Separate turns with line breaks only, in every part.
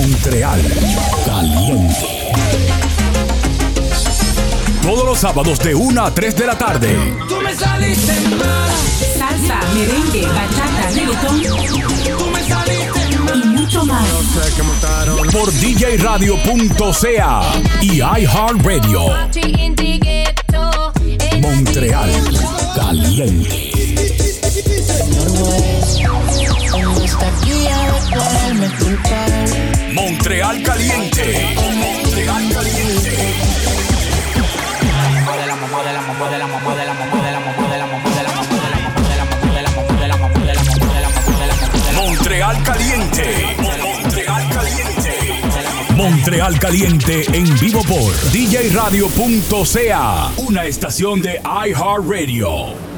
Montreal. Caliente. Todos los sábados de 1 a 3 de la tarde.
Tú me saliste mal.
Salsa, merengue, bachata, reggaetón
Tú me saliste mal.
y mucho más.
Por djradio.ca y iHeartRadio. Montreal. Caliente. Montreal Caliente. Montreal Caliente. Montreal Caliente. Montreal Caliente. Montreal Caliente en vivo por djradio.ca, una estación de iHeartRadio.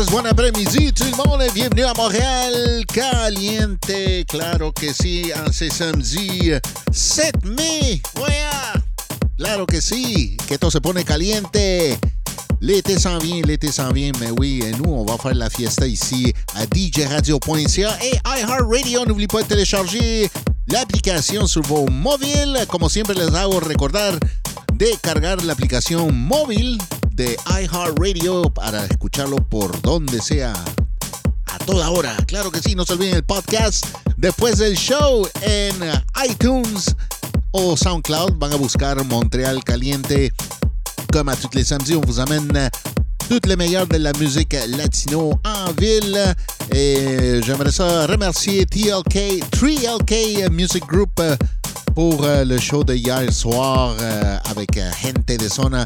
Tardes, buen après-midi, monde, bienvenue à Montréal Caliente, claro que sí, en ce samedi 7 mai, oiga, claro que sí, que todo se pone caliente. L'été s'en vient, l'été s'en vient, mais oui, nous, on va faire la fiesta ici à djradio.ca et iHeartRadio. N'oubliez pas de télécharger l'application sur vos mobiles. Como siempre, les hago recordar de cargar la aplicación móvil de iHeartRadio para escucharlo por donde sea a toda hora. Claro que sí, no se olviden el podcast después del show en iTunes o SoundCloud. Van a buscar Montréal Caliente. Comme à tous les samedis, on vous amène toutes les meilleures de la musique latino en ville. Et j'aimerais ça remercier TLK, 3LK Music Group pour le show de hier soir euh, avec euh, Gente de Zona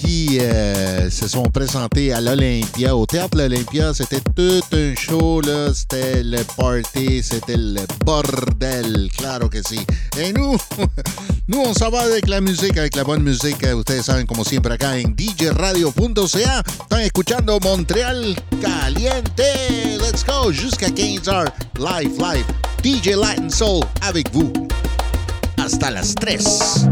qui euh, se sont présentés à l'Olympia. Au théâtre de l'Olympia, c'était tout un show, là. C'était le party, c'était le bordel, claro que sí. Et nous, nous, on s'en va avec la musique, avec la bonne musique. Ustedes saben, como siempre, acá en djradio.ca. Están escuchando Montreal Caliente. Let's go, jusqu'à 15h. Live, live. DJ Latin Soul avec vous. Hasta las 3.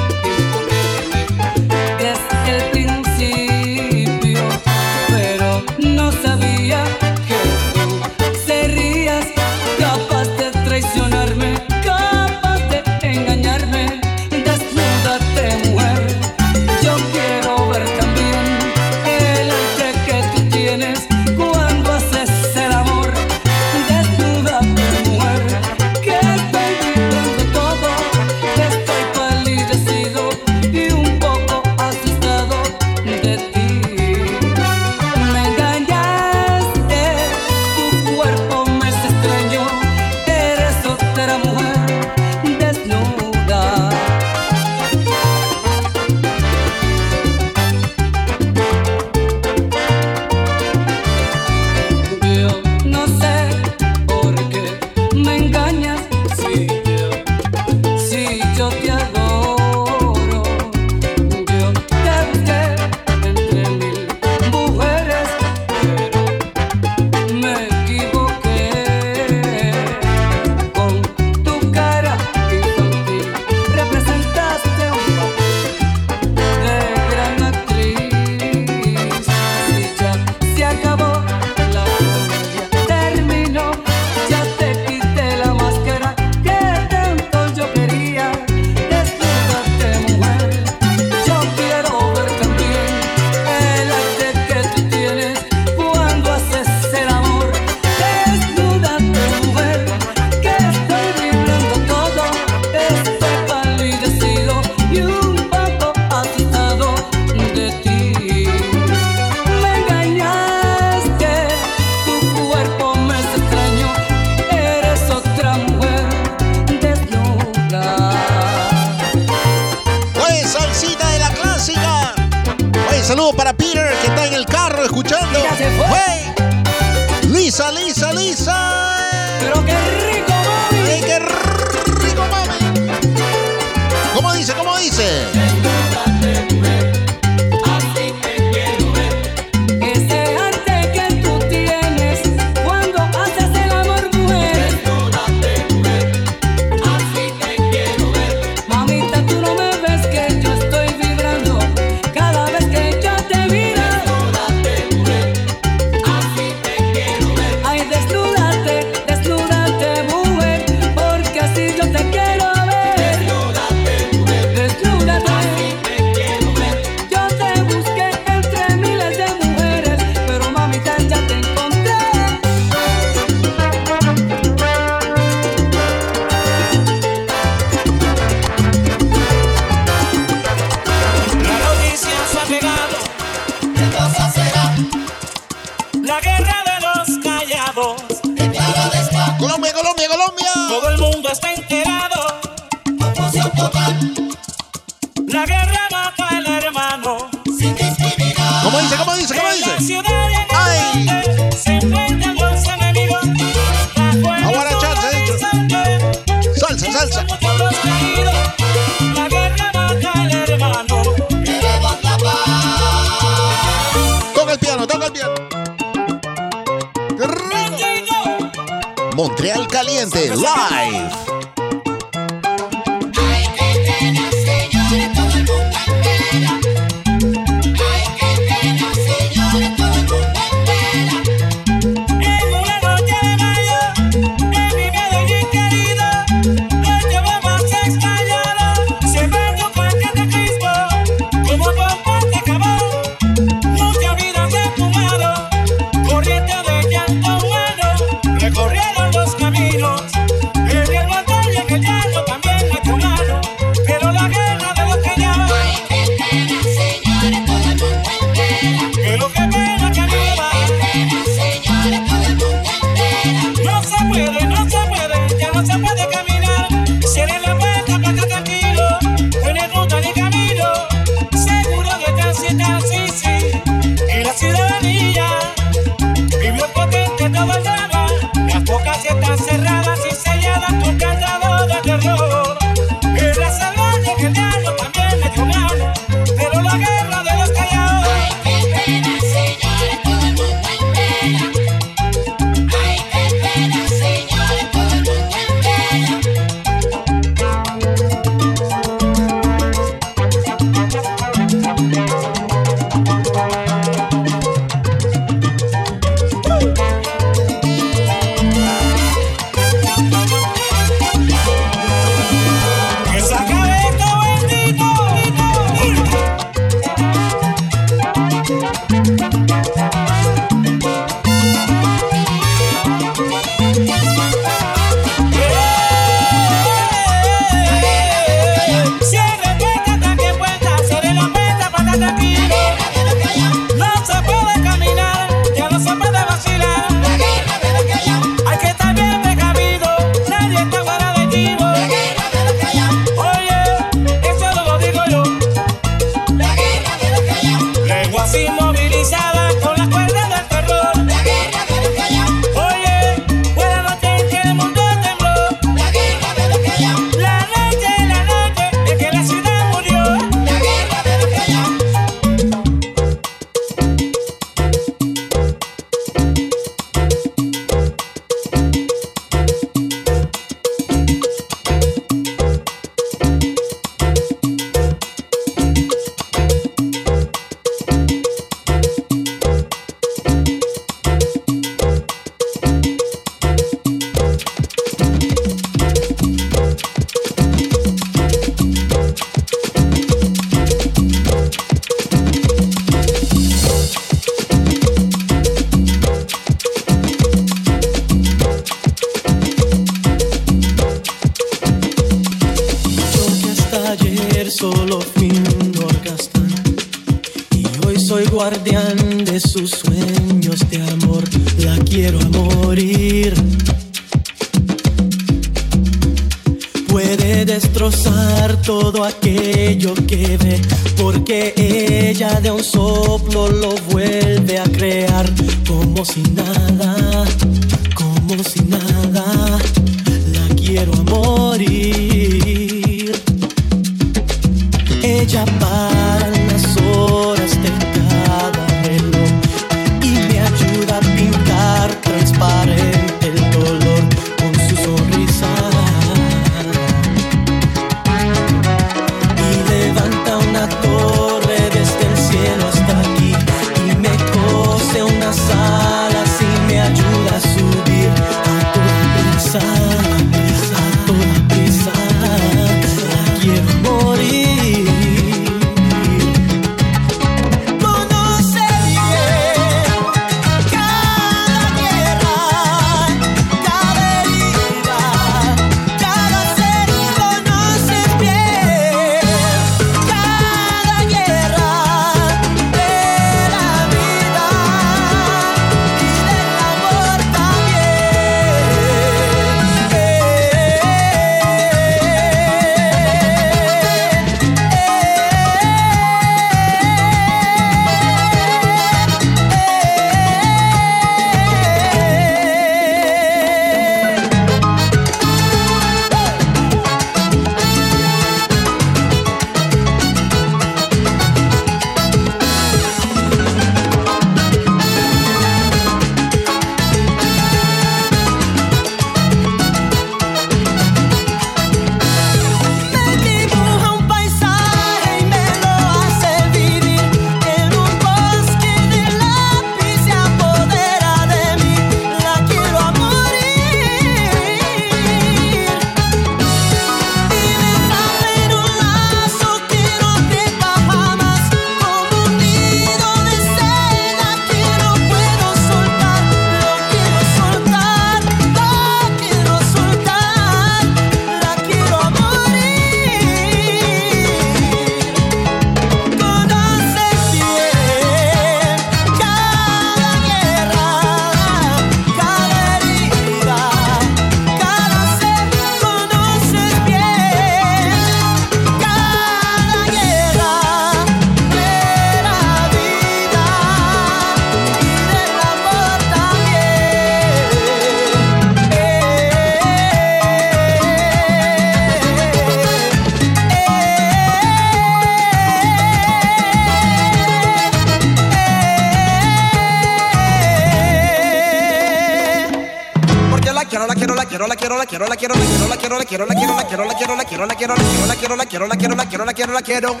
quiero
la
quiero la quiero la quiero la quiero la quiero la
quiero la quiero la quiero la quiero la quiero la quiero la quiero la quiero la quiero la quiero la quiero la quiero la quiero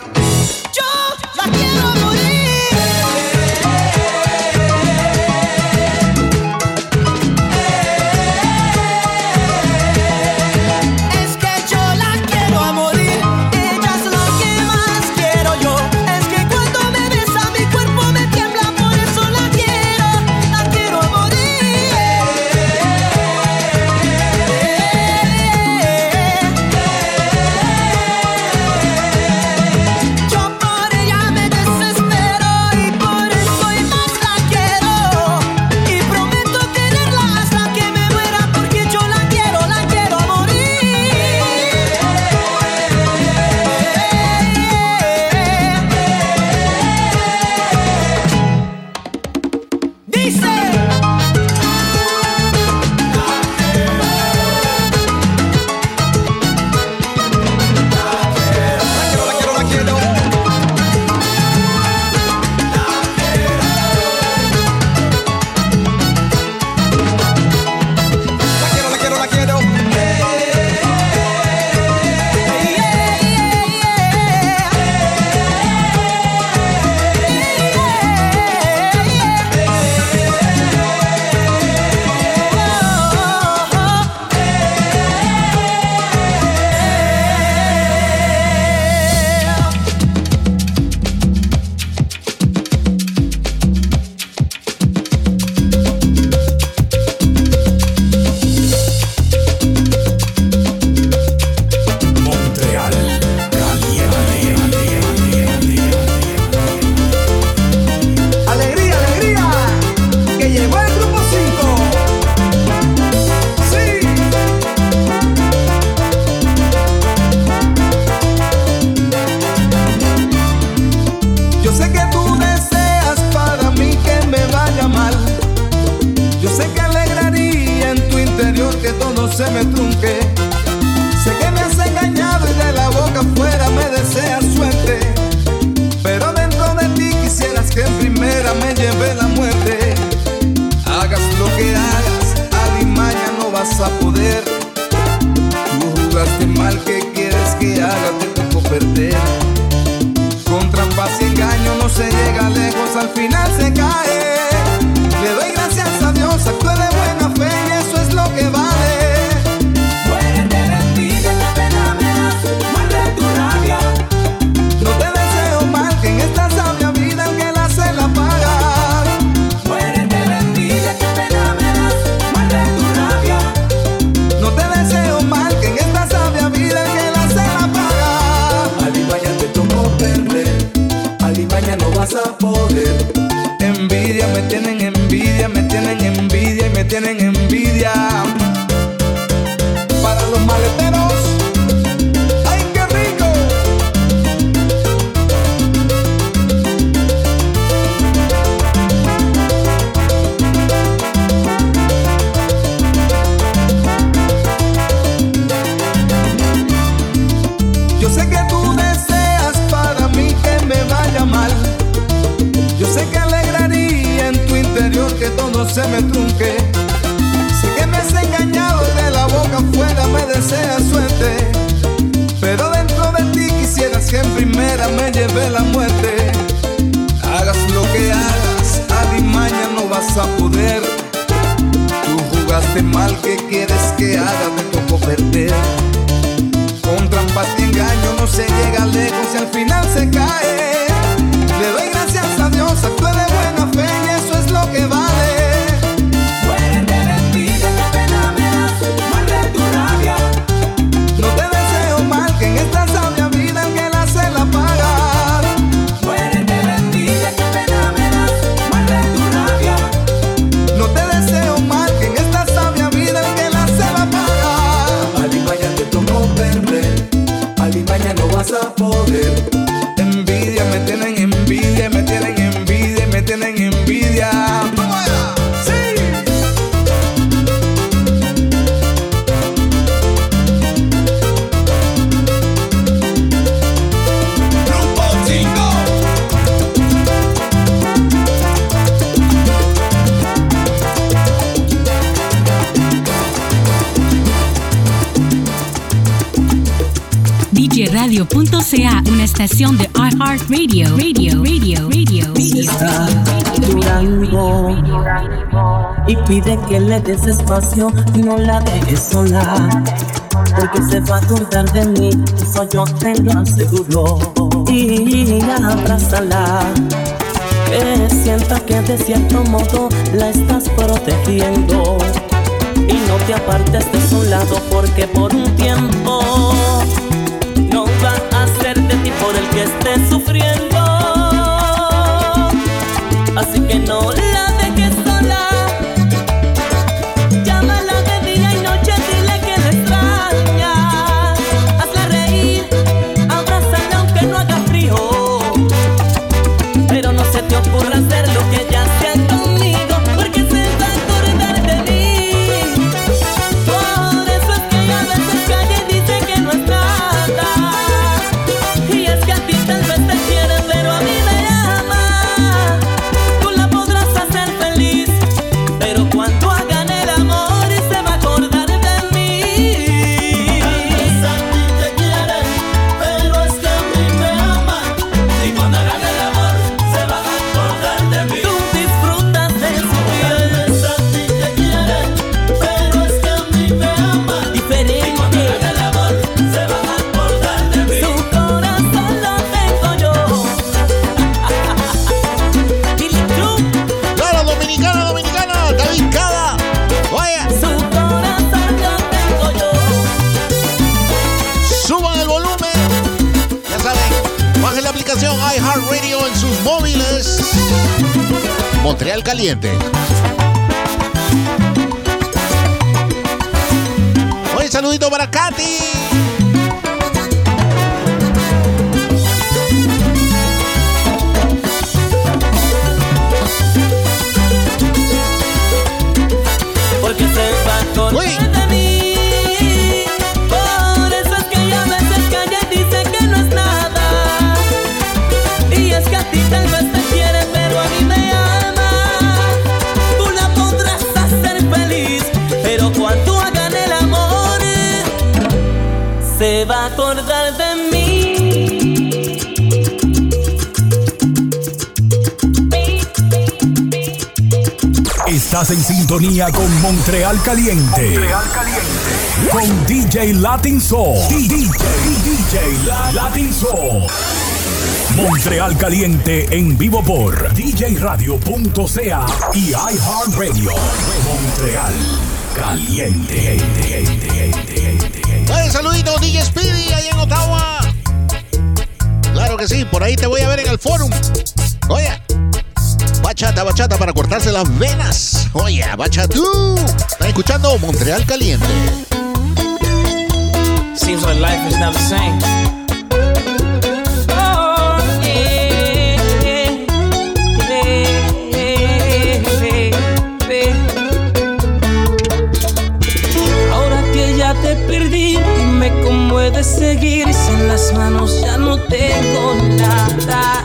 yo la quiero Yo
sé que tú deseas para mí que me vaya mal. Yo sé que alegraría en tu interior que todo se me trunque. Sé que me has engañado de la boca afuera me deseas suerte. Pero dentro de ti quisieras que en primera me lleve la muerte. Hagas lo que hagas, alimaña no vas a poder. Tú jugaste mal, ¿qué quieres que haga? Te tocó perder. Se llega lejos y al final se cae. Le doy gracias a Dios, actúa de buena fe.
aplicación de
iHeartRadio. Radio, radio, radio,
Está Durango y pide que le des espacio y no la dejes sola. Porque se va a acordar de mí, eso yo te lo aseguro. Y abrázala. Que sienta que de cierto modo la estás protegiendo. Y no te apartes de su lado porque por un tiempo que esté sufriendo. Así que no la dejes sola.
Montreal Caliente.
En sintonía con Montreal Caliente. Montreal Caliente. Con DJ Latin Soul. DJ, DJ Latin Soul. Montreal Caliente en vivo por djradio.ca y iHeartRadio. Montreal Caliente.
Bueno, saludito DJ Speedy ahí en Ottawa. Claro que sí, por ahí te voy a ver en el forum. Oye. Bachata, bachata para cortarse las venas. Oye, bachatú. Están escuchando Montreal Caliente.
Seems like life is not the same.
te perdí, dime cómo he de seguir si en las manos ya no tengo nada.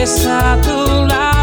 que está.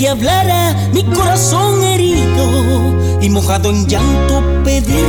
que hablara mi corazón herido y mojado en llanto pedí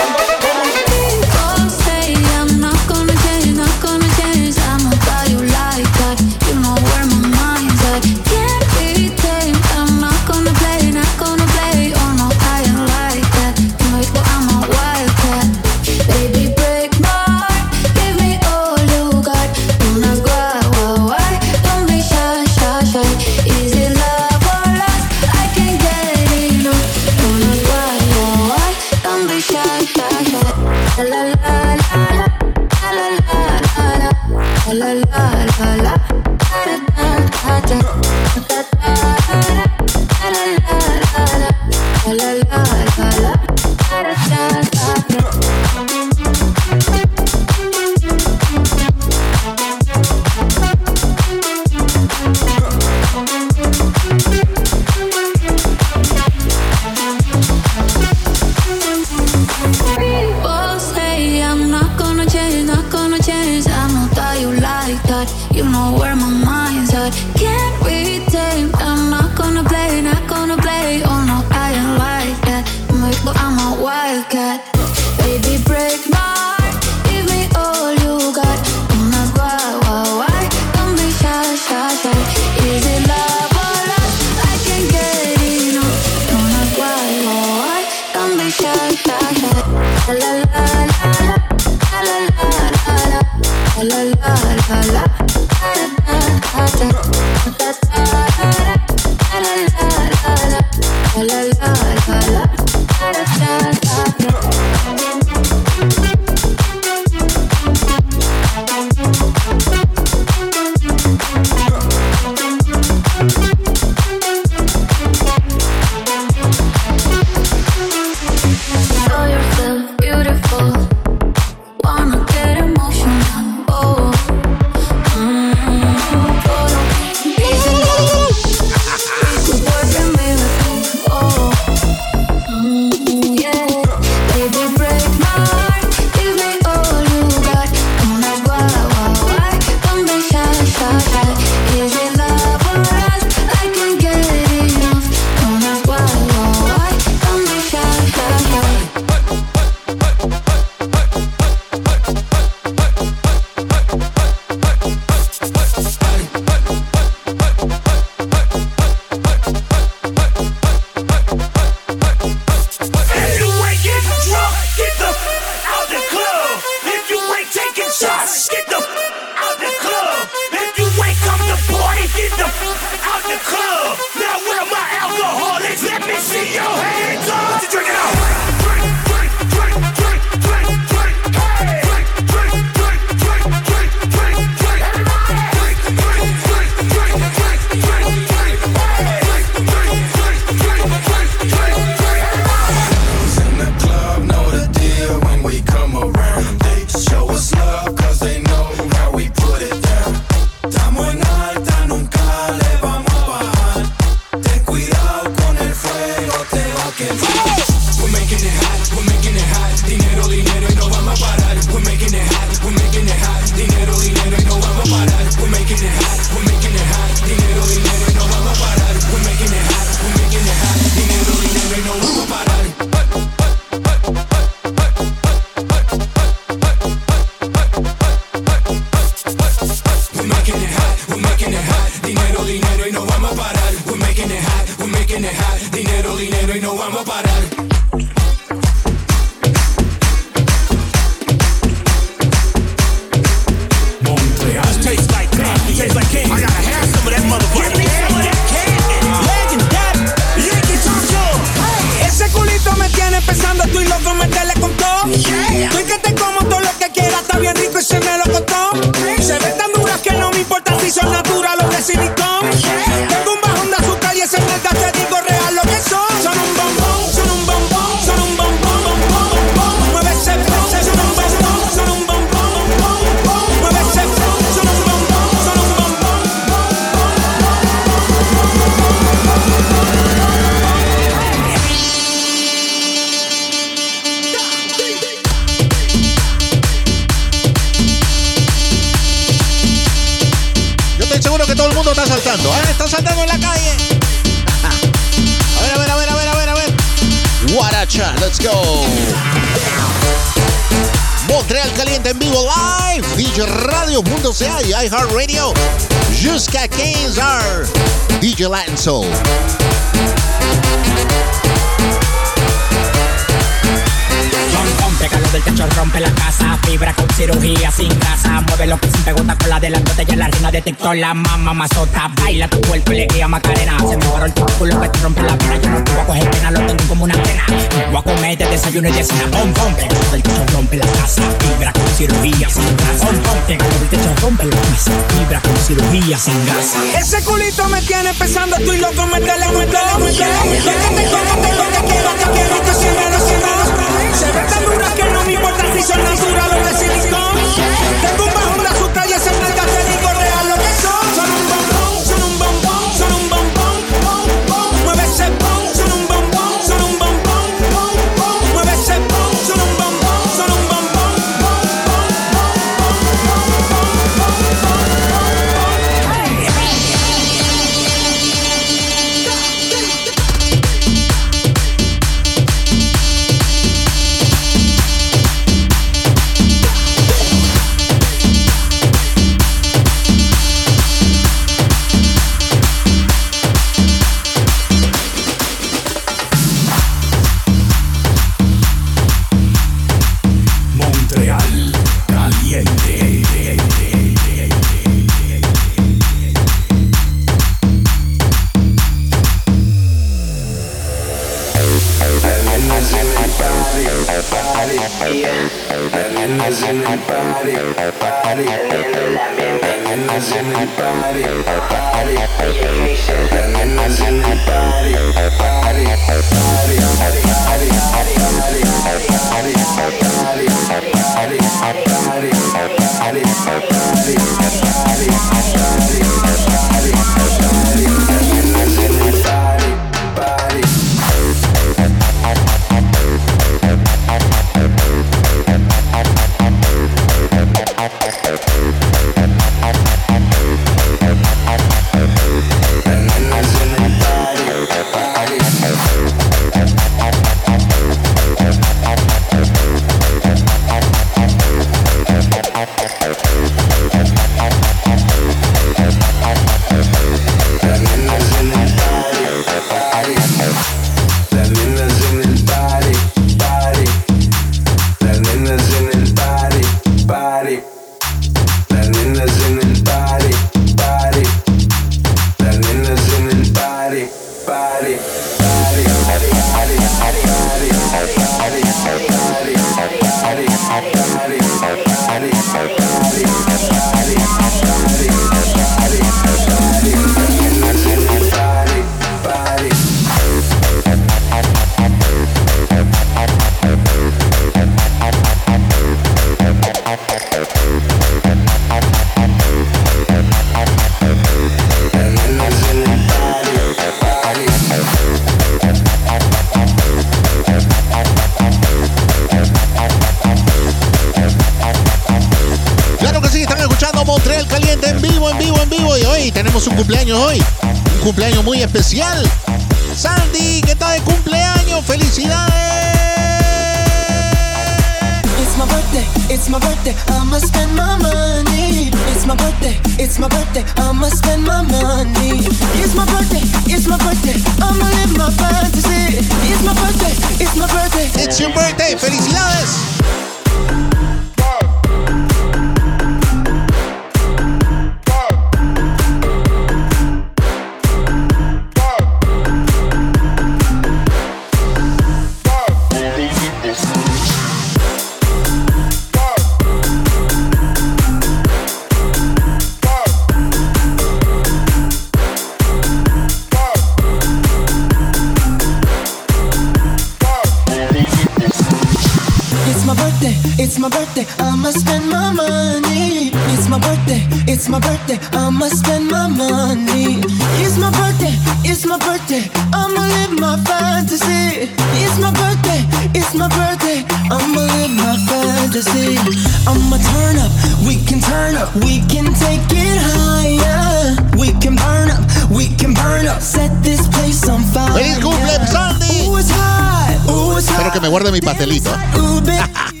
my
birthday, it's my birthday, I'ma spend my money. It's my birthday, it's my birthday, I'ma live my fantasy. It's my birthday, it's my birthday, I'ma live my fantasy. I'ma turn up, we can turn up, we can take it higher. We can burn up, we can burn up, set this place on fire.
¡Feliz cumple, Sandy!
Ooh, it's hot, ooh, it's
Espero que me guarde mi pastelito.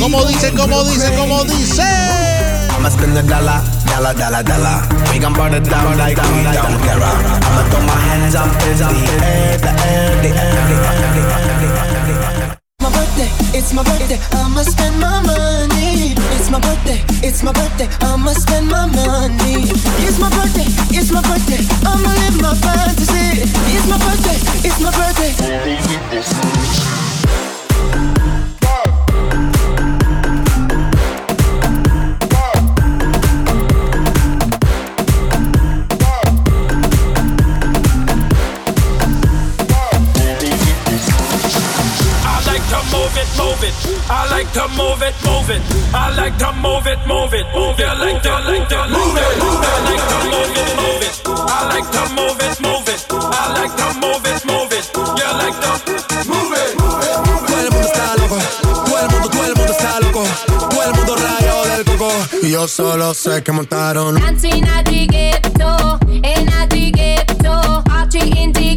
¿Cómo dice, cómo dice, cómo dice?
I'ma spend dollar, dollar, dollar, dollar. We gon' burn it down like we hands up.
It's my birthday, I'ma spend my money. It's my birthday, it's my birthday, I'ma spend my money. It's my birthday, it's my birthday, I'ma live my fantasy. It's my birthday, it's my birthday.
It, move it. I like to move it, move it. I like to move it, move it. Move it, like to, like to move it. I like to move it, move it. I like to move it, move it. I like to move it, move it. You like to move it.
Todo el mundo está loco, todo el mundo, todo el mundo está loco, todo el mundo rayo del coco. Y yo solo sé que montaron.
The ghetto, in at the ghetto, party in the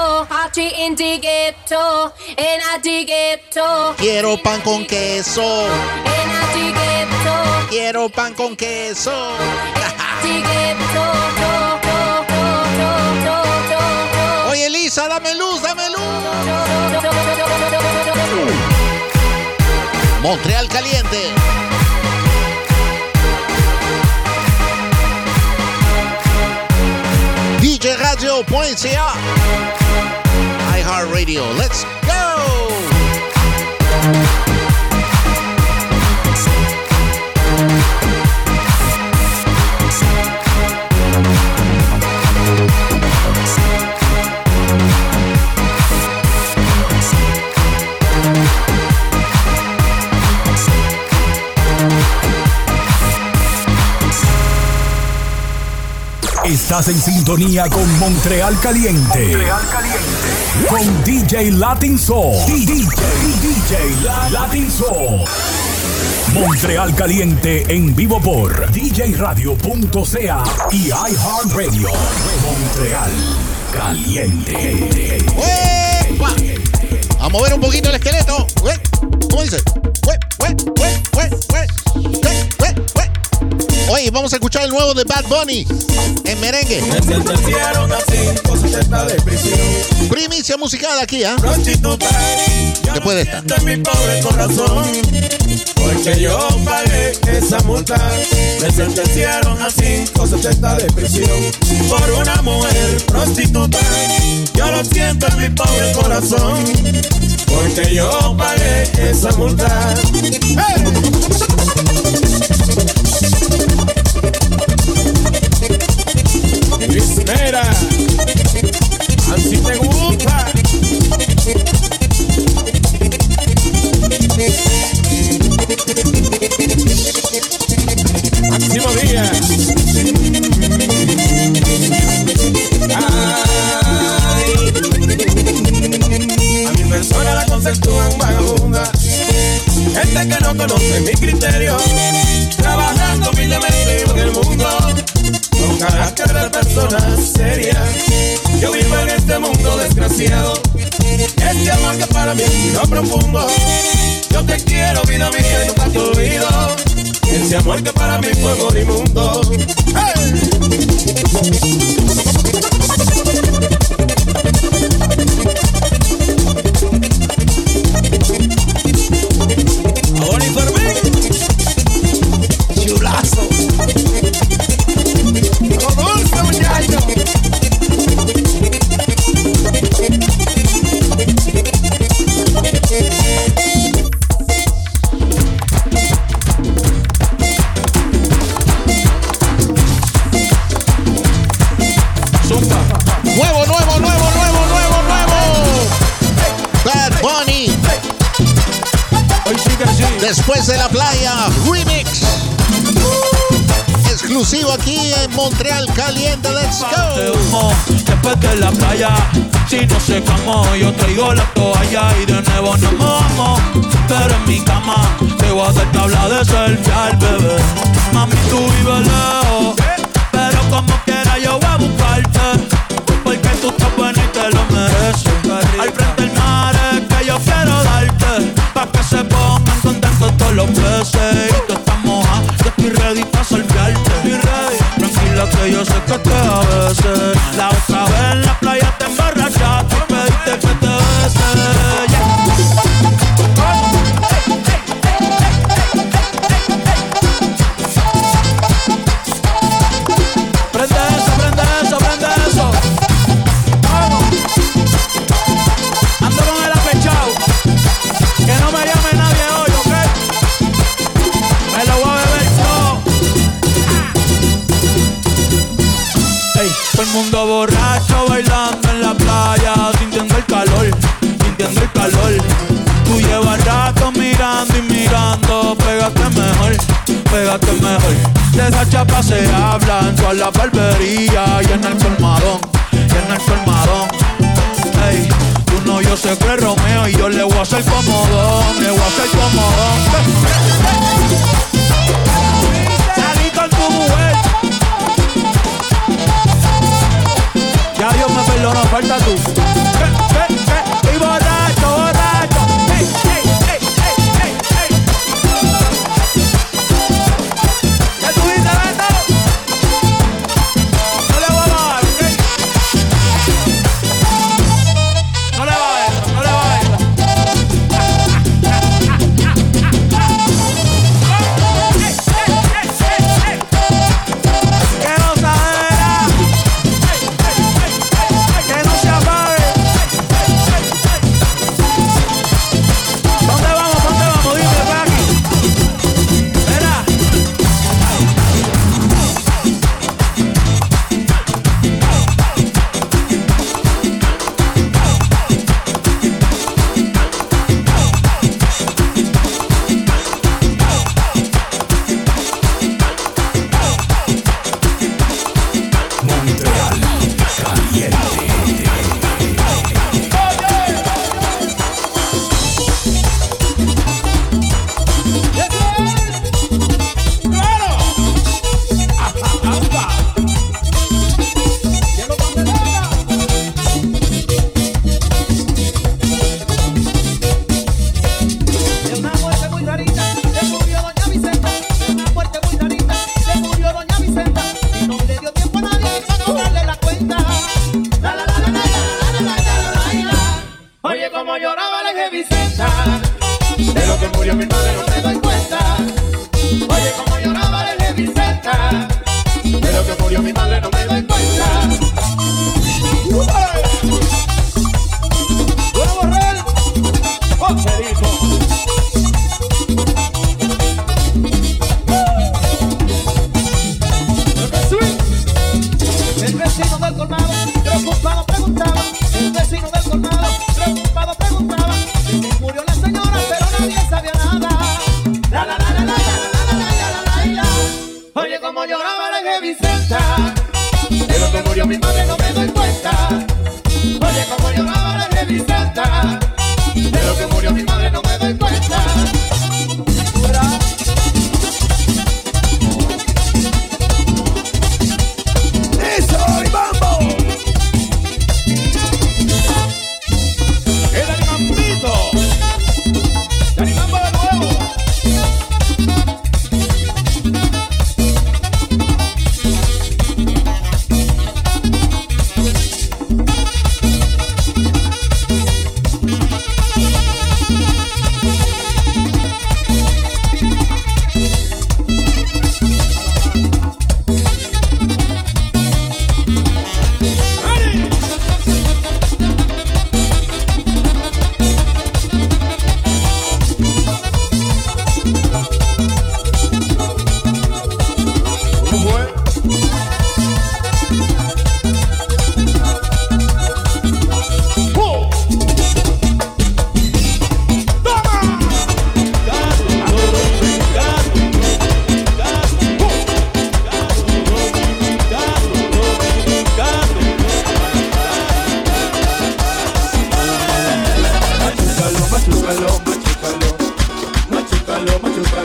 Ghetto, party in the ghetto, in at the
ghetto. Quiero pan con queso.
In at the ghetto,
Quiero pan con queso. Oye, Elisa, dame luz, dame luz. Montreal caliente. Radio.ca. iHeartRadio. Let's
Estás en sintonía con Montreal Caliente. Con DJ Latin Soul. DJ, DJ La- Latin Soul. Montreal Caliente en vivo por djradio.ca y iHeartRadio. Montreal Caliente.
¡Uepa! A mover un poquito el esqueleto. Ue, ¿Cómo dice? Ue, ue, Oye, vamos a escuchar el nuevo de Bad Bunny en merengue.
Me sentenciaron a cinco de prisión.
Primicia musical aquí, ¿ah?
Prostituta.
Después de esta.
Mi pobre corazón. Porque yo pagué esa multa. Me sentenciaron a cinco setenta de prisión. Por una mujer prostituta. Yo lo siento en mi pobre corazón. Porque yo pagué esa multa. Luis Mera, así te gusta. Máximo Díaz. Ay. A mi persona la conceptúan vagabunda. Gente que no conoce mi criterio. Trabajando humildemente en el mundo. Con carácter persona seria. Yo vivo en este mundo desgraciado. Este amor que para mí es no profundo. Yo te quiero, vida mía, yo te oído. Ese amor que para mí fue moribundo. ¡Hey!
Después de la playa, remix. Exclusivo aquí en Montreal Caliente, let's go.
Después de la playa, si no se camó, yo traigo la toalla y de nuevo nos vamos. Pero en mi cama te voy a hacer tabla de selfie al bebé. Mami, tú vives lejos, pero como quiera yo voy a buscarte. Porque tú estás buena y te lo mereces. Al frente del mar es que yo quiero darte, pa' que se ponga los peces y tú estás mojada. Yo estoy ready para salvarte. Estoy ready. Tranquila que yo sé que te a veces la
porta do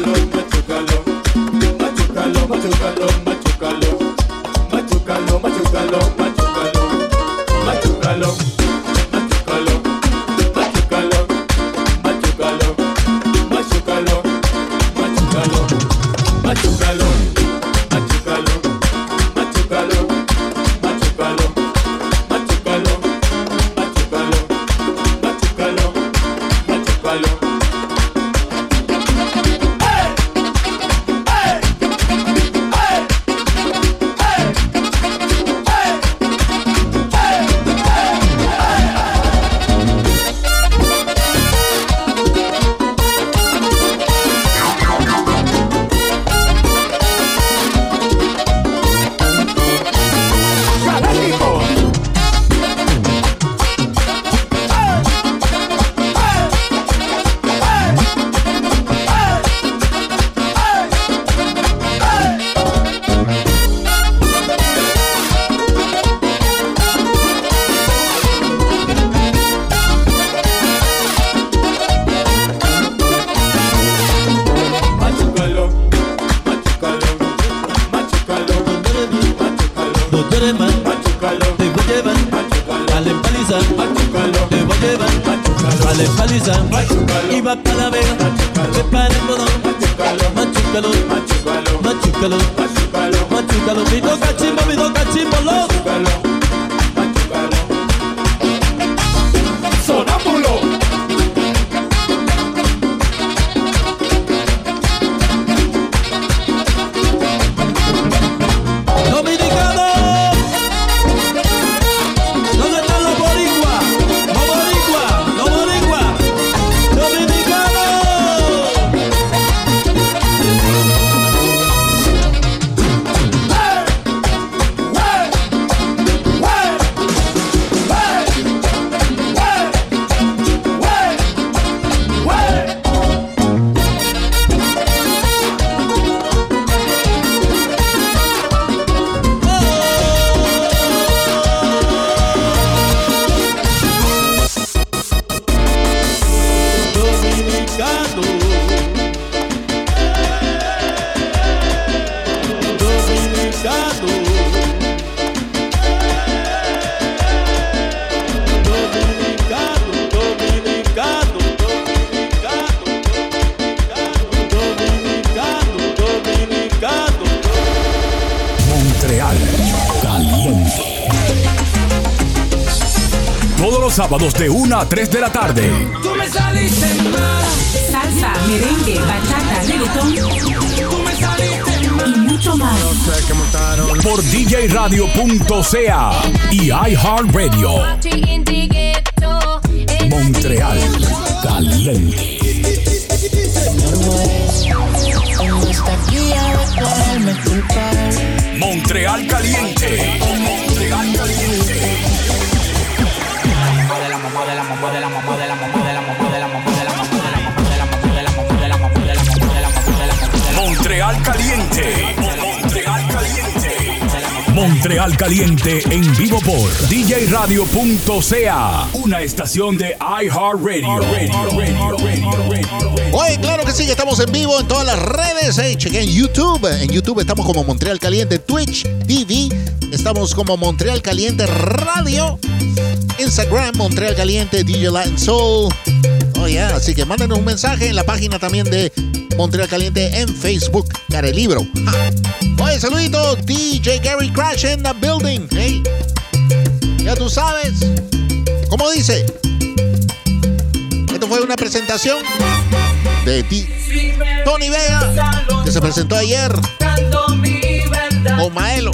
machucalo, machucalo, machucalo, machucalo, machucalo.
1 a 3 de la tarde.
Tú me saliste mal.
Salsa, merengue, bachata, reggaetón
Tú me saliste mal.
y mucho más.
Por djradio.ca y iHeartRadio. Caliente en vivo por djradio.ca. Una estación de iHeartRadio.
Oye, claro que sí, estamos en vivo en todas las redes. Hey, chequen YouTube. En YouTube estamos como Montreal Caliente, Twitch TV. Estamos como Montreal Caliente Radio. Instagram, Montreal Caliente, DJ Latin Soul. Oh, yeah. Así que mándenos un mensaje en la página también de Montreal Caliente en Facebook. Care Libro. Ja. Oye, saludito. DJ Gary Crash in the building. Hey. Ya tú sabes. ¿Cómo dice? Esto fue una presentación de ti, Tony Vega, que se presentó ayer con Maelo.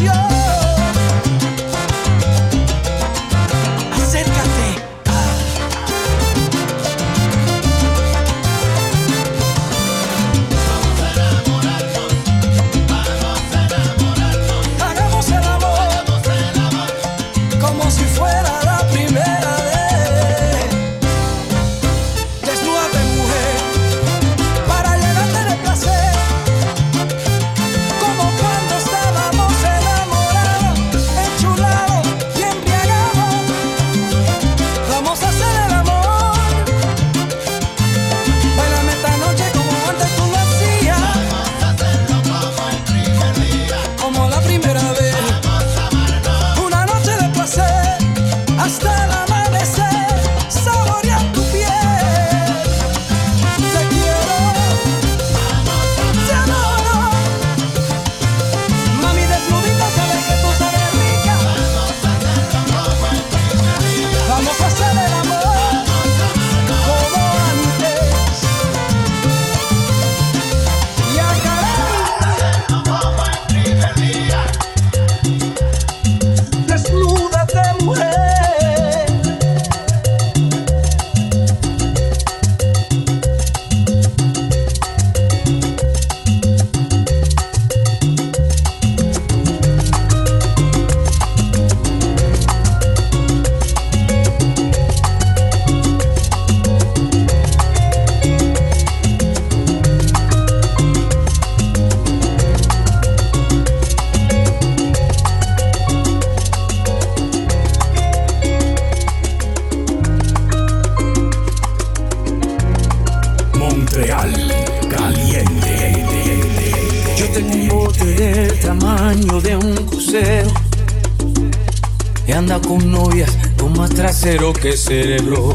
canción. Que
cerebro.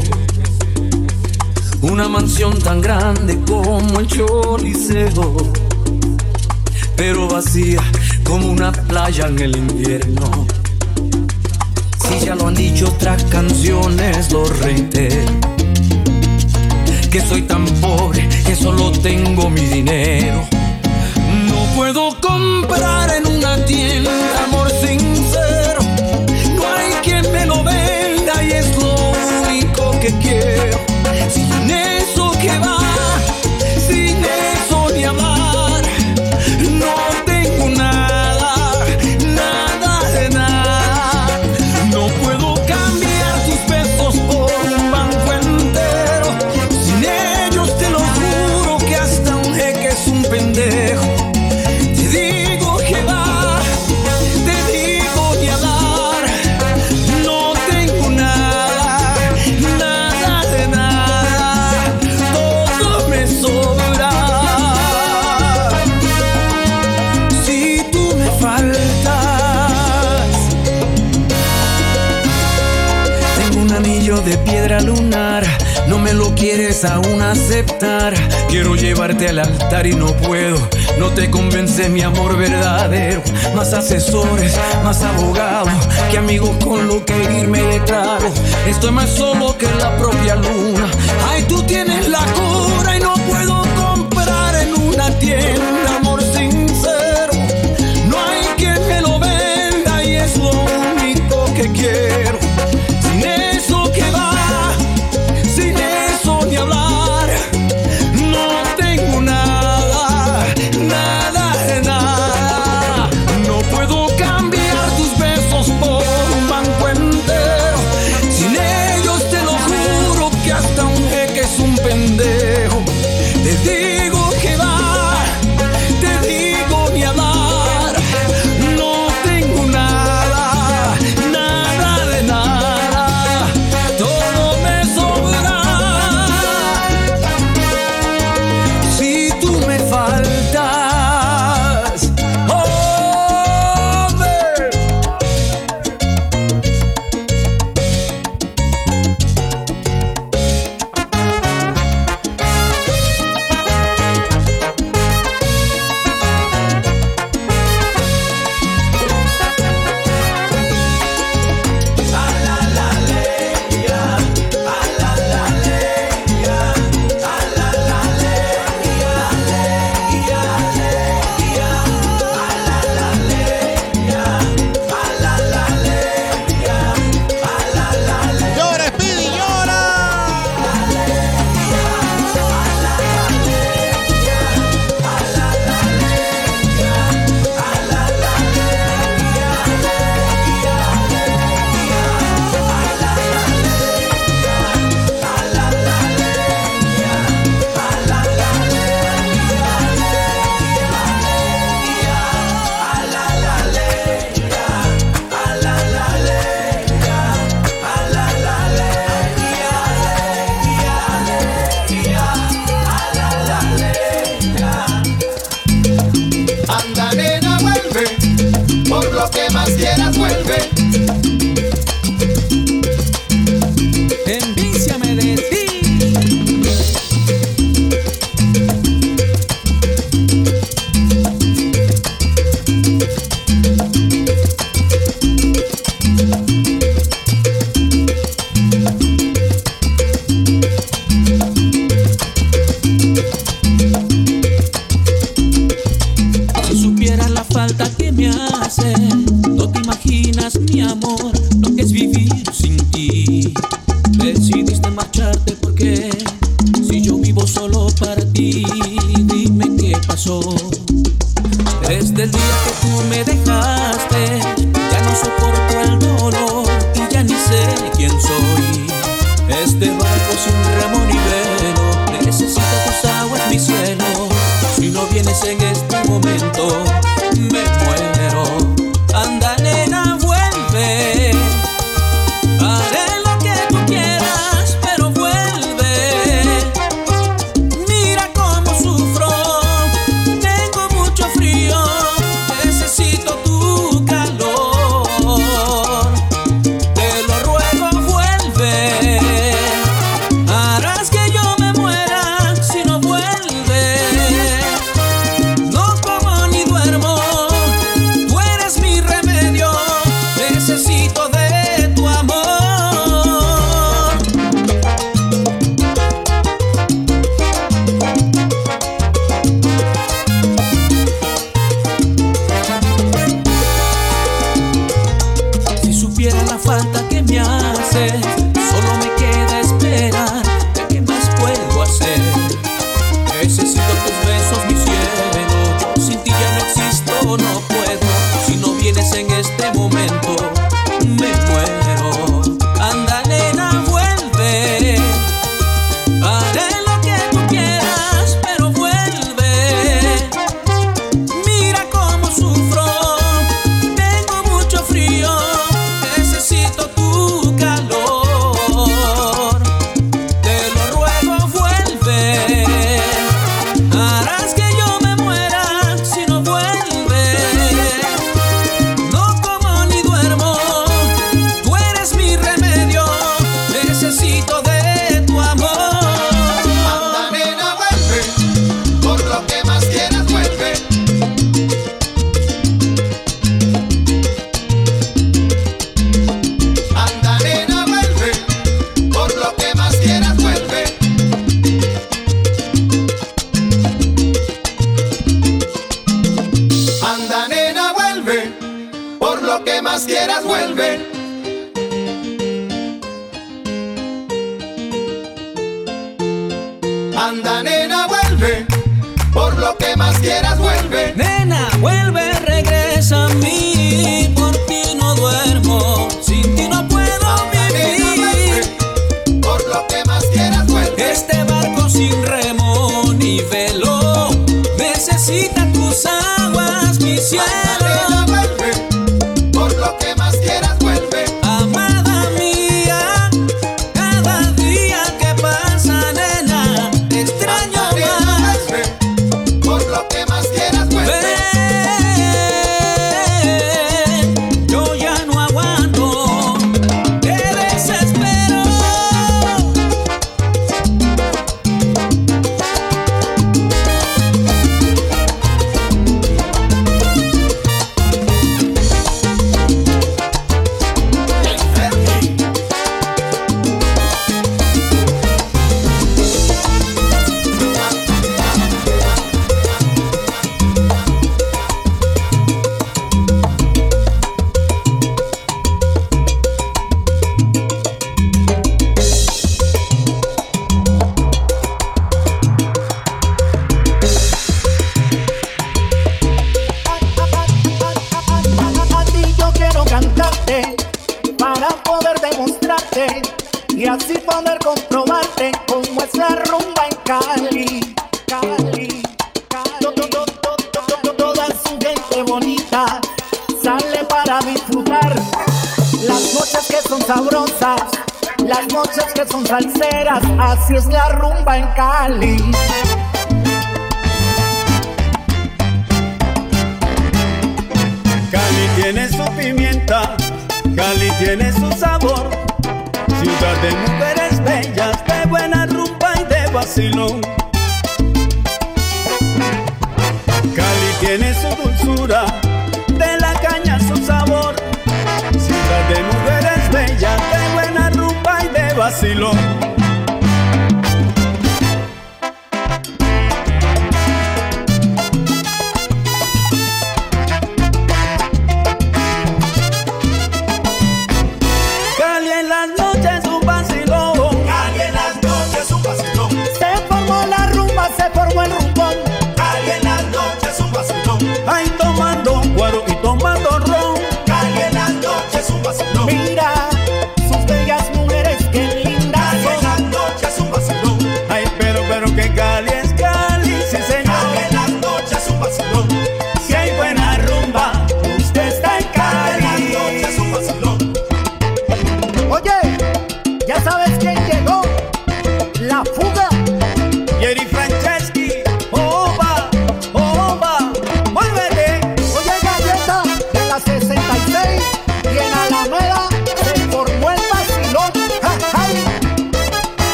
Vacilón.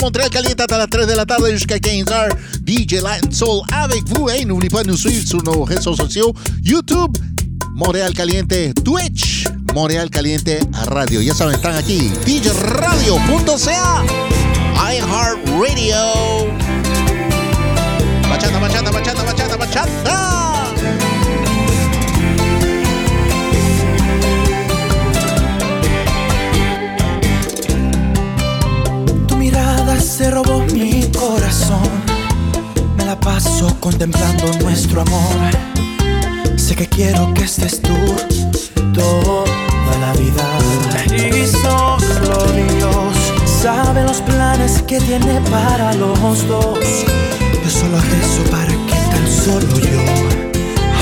Montréal Caliente hasta las 3 de la tarde jusqu'à 15h. DJ Latin Soul avec vous. Et n'oubliez pas de nous suivre sur nos réseaux YouTube, Montréal Caliente, Twitch, Montréal Caliente Radio. Ya saben, están aquí. DJRadio.ca, iHeartRadio. Bachata, bachata, bachata, bachata, bachata.
Se robó mi corazón. Me la paso contemplando nuestro amor. Sé que quiero que estés tú toda la vida. Solo Dios sabe los planes que tiene para los dos. Yo solo rezo para que tan solo yo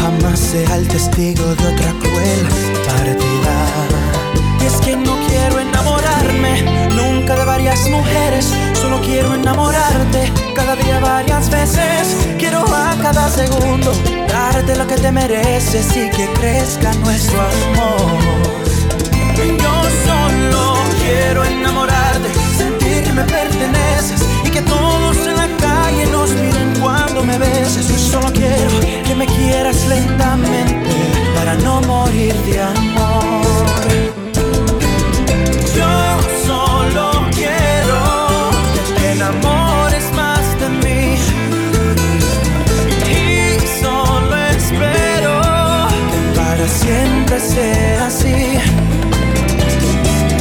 jamás sea el testigo de otra cruel partida. Y es que no quiero enamorarme nunca de varias mujeres, quiero enamorarte cada día varias veces. Quiero a cada segundo darte lo que te mereces y que crezca nuestro amor. Yo solo quiero enamorarte, sentir que me perteneces y que todos en la calle nos miren cuando me beses. Yo solo quiero que me quieras lentamente para no morir de amor. así.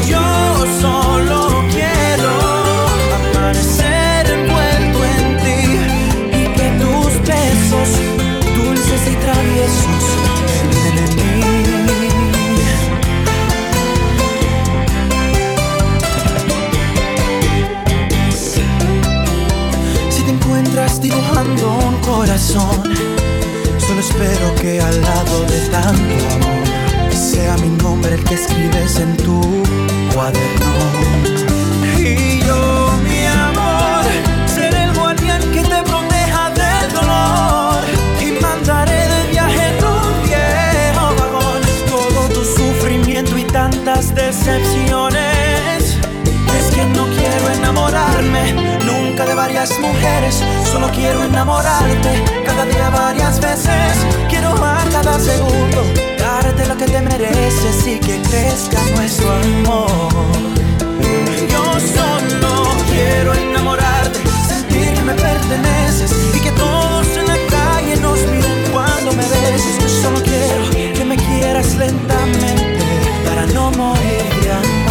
Yo solo quiero aparecer envuelto en ti y que tus besos,
dulces y traviesos, entren en mí. Si te encuentras dibujando un corazón, solo espero que al lado de tanto amor mujer que escribes en tu cuaderno. Y yo, mi amor, seré el guardián que te proteja del dolor. Y mandaré de viaje tu viejo vagón. Todo tu sufrimiento y tantas decepciones. Es que no quiero enamorarme nunca de varias mujeres, solo quiero enamorarte cada día varias veces, quiero a cada segundo lo que te mereces y que crezca nuestro amor. Yo solo quiero enamorarte, sentir que me perteneces y que todos en la calle nos miren cuando me beses. Yo solo quiero que me quieras lentamente para no morir.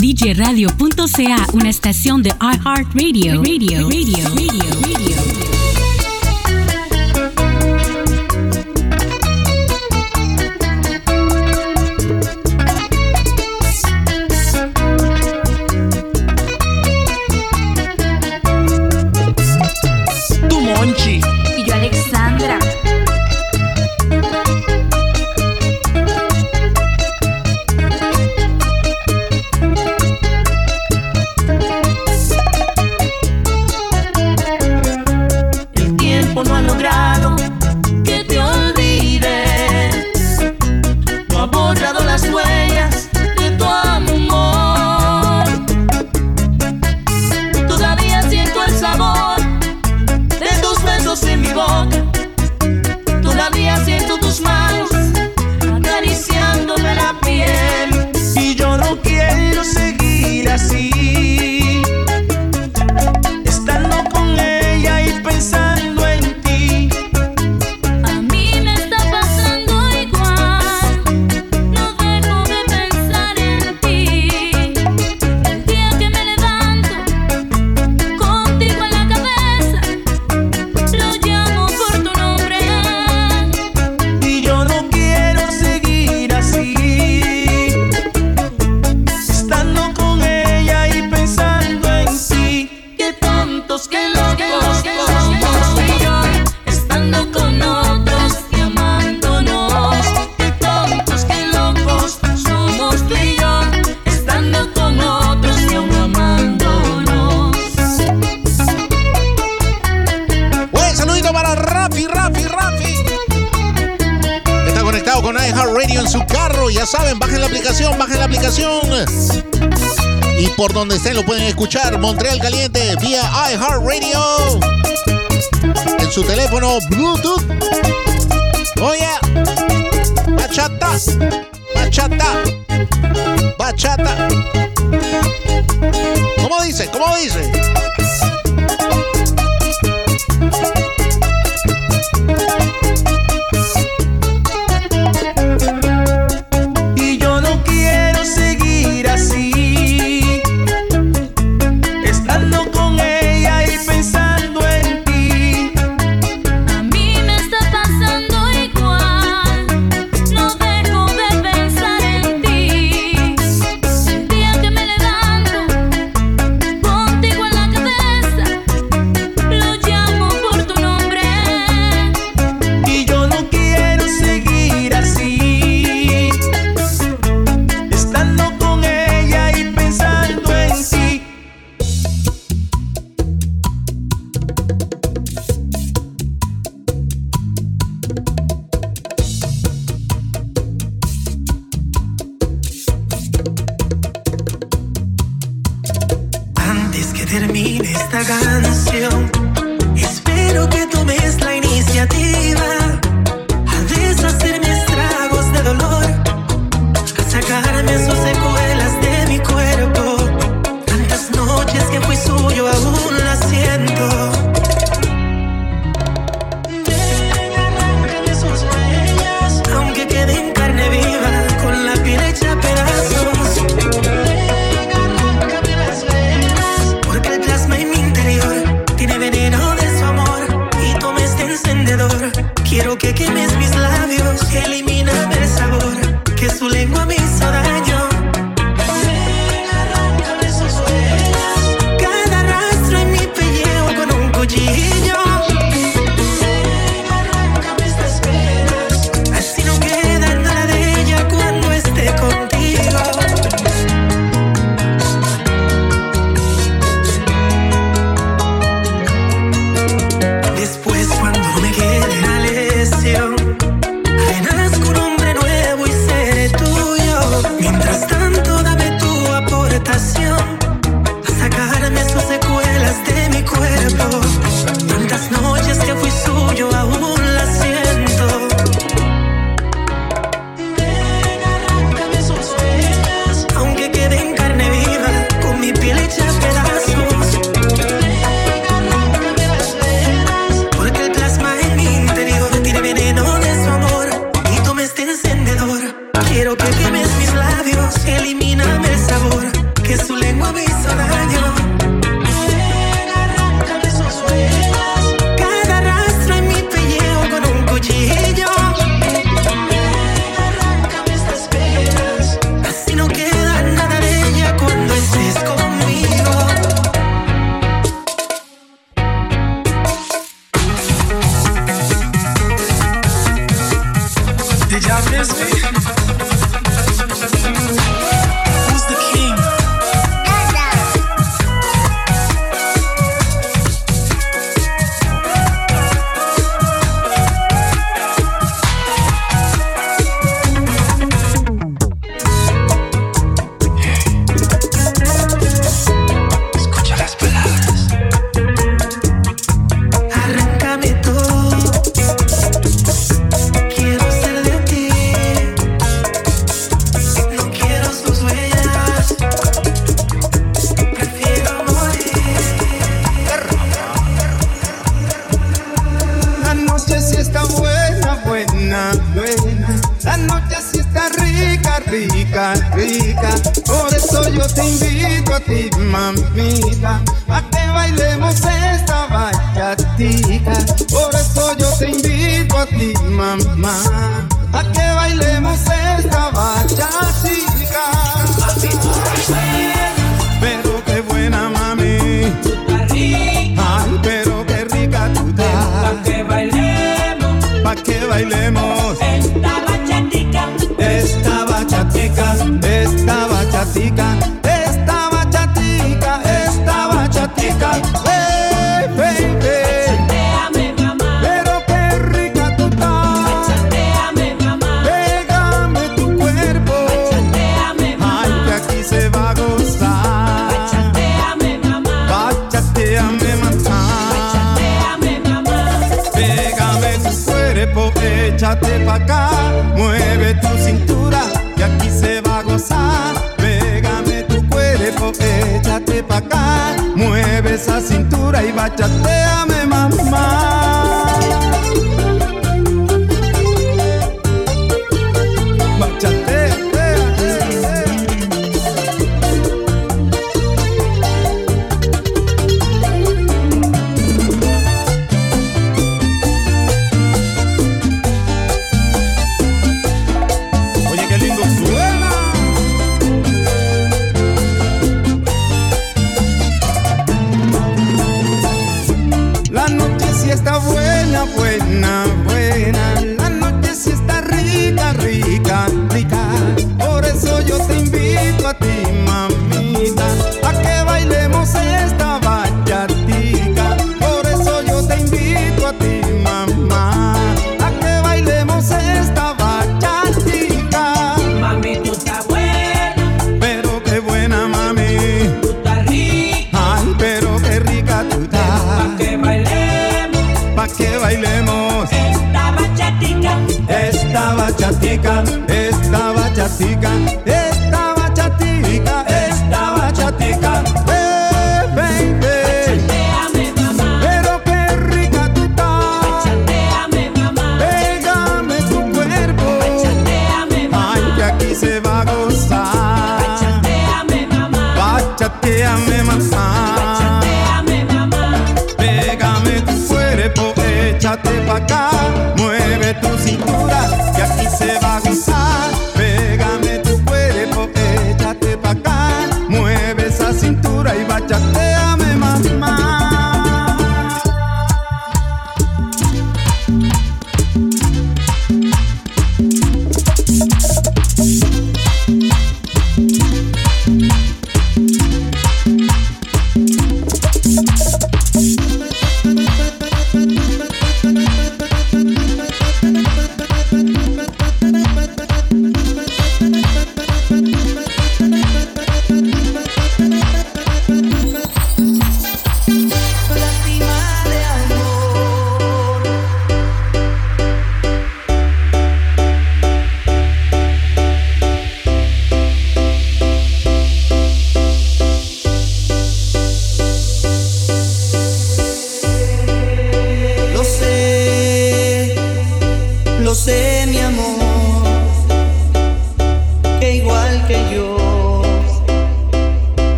DJRadio.ca, una estación de iHeartRadio. Radio, radio, radio, radio.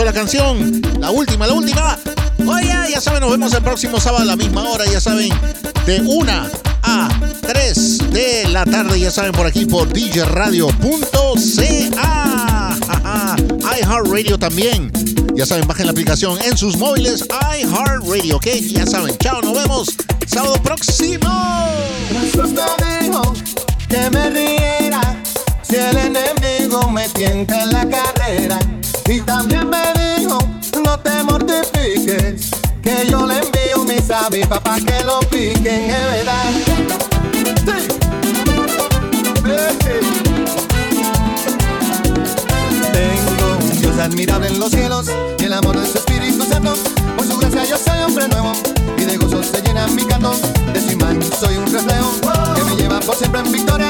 sola canción. La última, la última. Oye, ya saben, nos vemos el próximo sábado a la misma hora, ya saben, de 1 a 3 de la tarde, ya saben, por aquí por djradio.ca. iHeartRadio también. Ya saben, bajen la aplicación en sus móviles iHeartRadio, ¿ok? Ya saben, chao, nos vemos sábado próximo.
que me riera si el enemigo me tienta en la cara. sepa pa' que lo piquen, es verdad. Sí. Tengo Dios admirable en los cielos y el amor de su Espíritu Santo. Por su gracia yo soy hombre nuevo y de gozo se llena mi canto. De su imagen soy un reflejo que me lleva por siempre en victoria.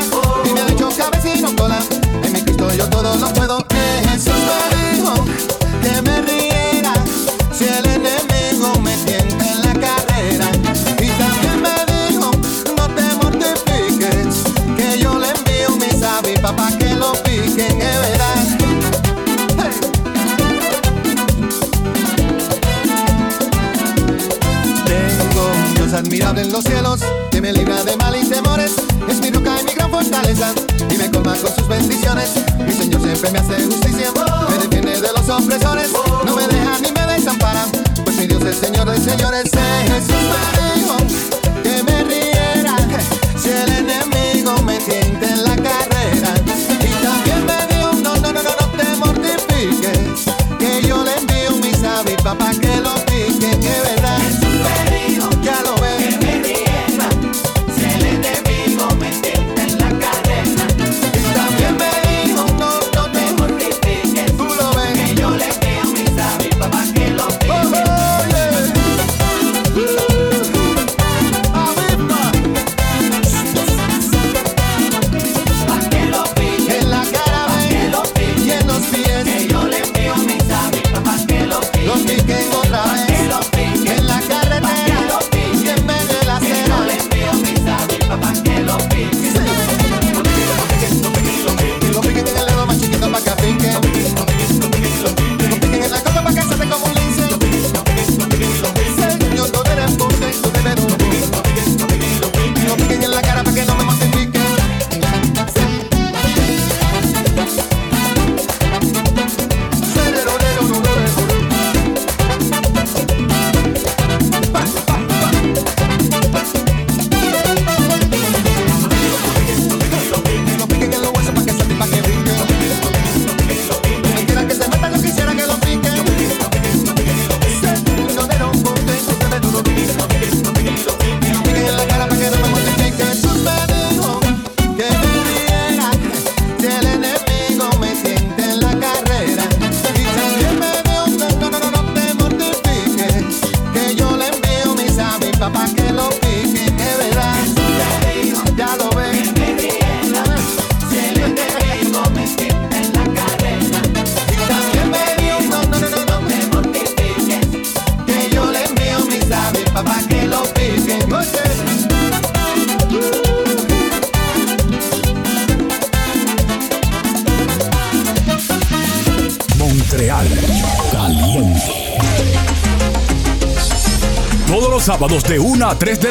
a 3 de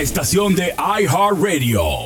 estación de iHeartRadio.